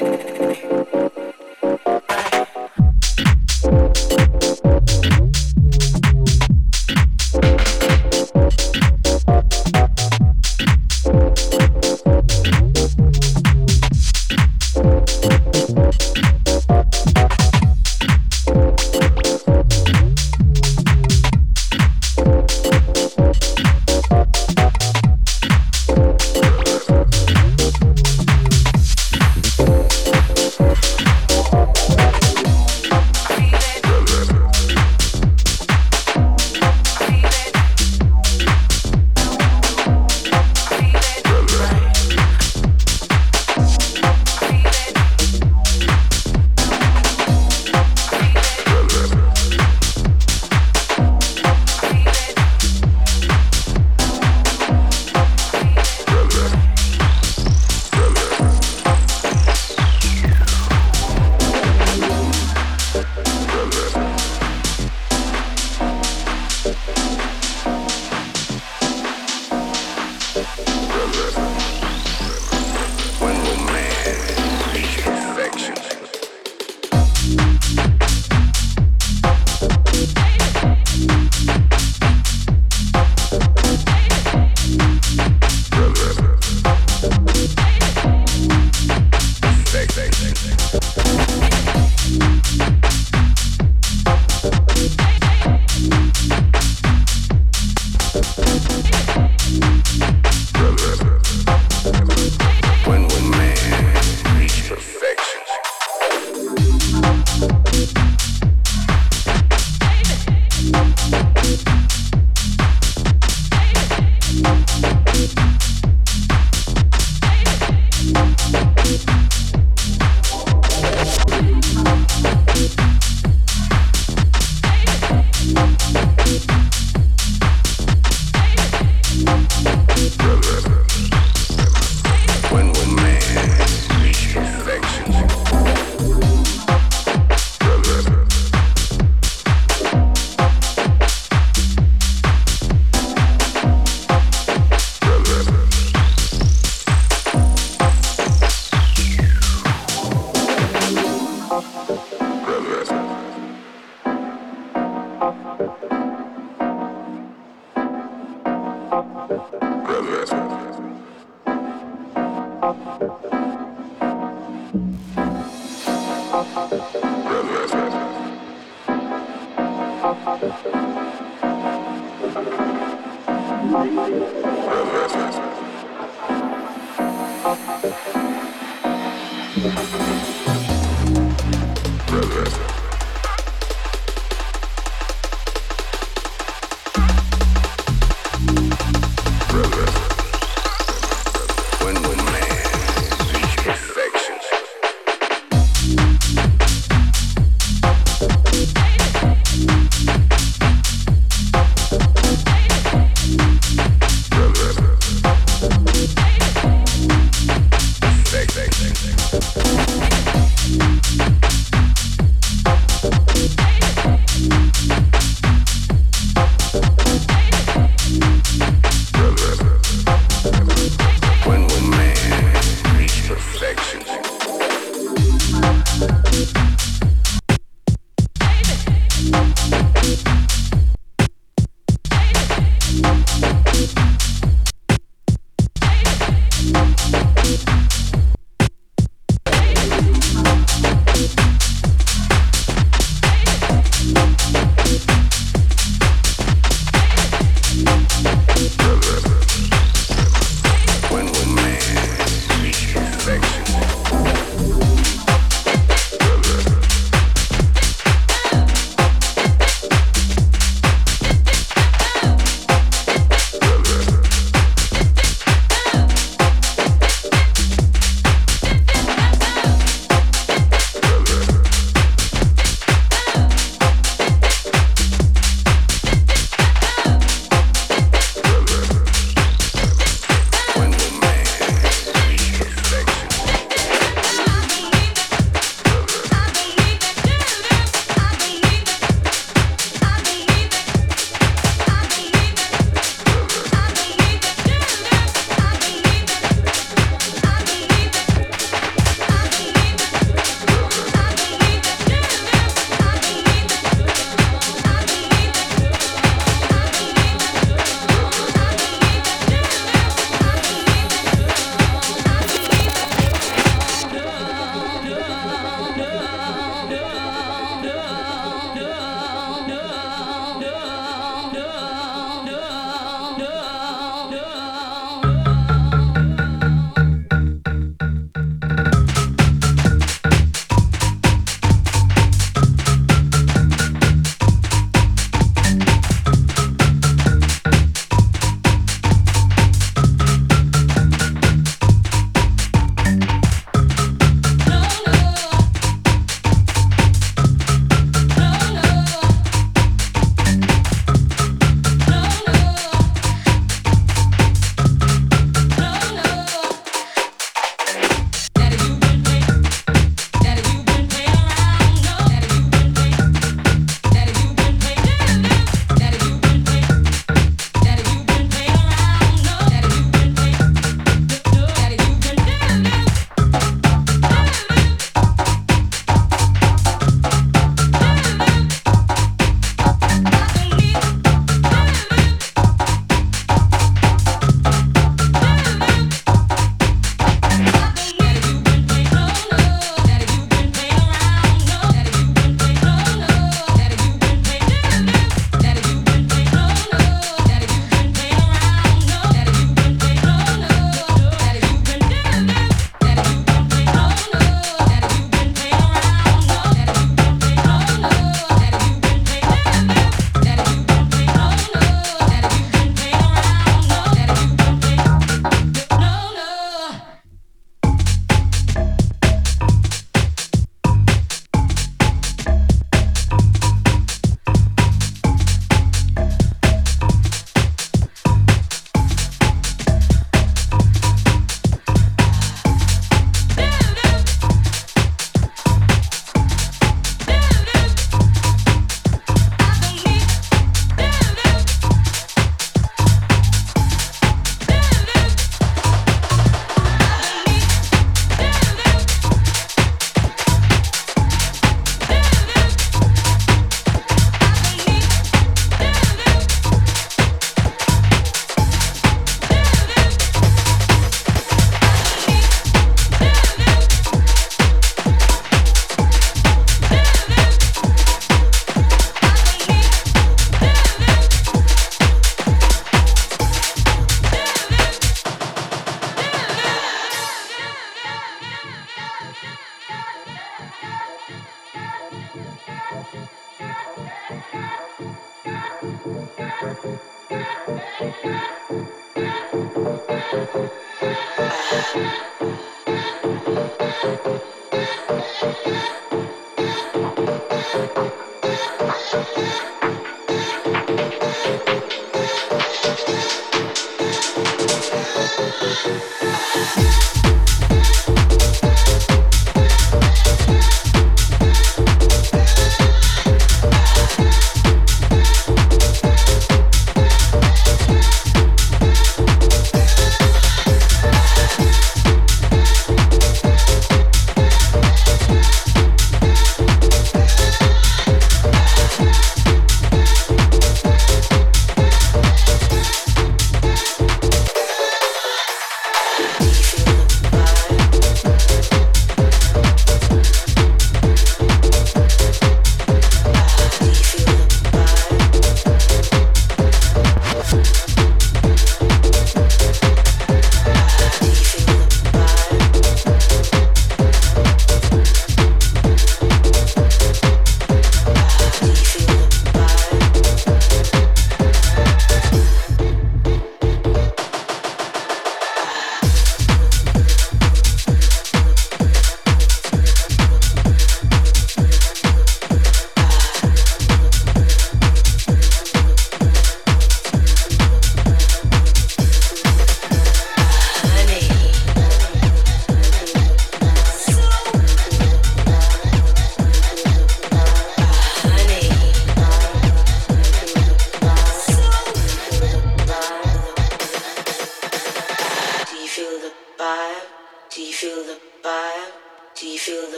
Thank you.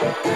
Thank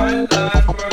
My life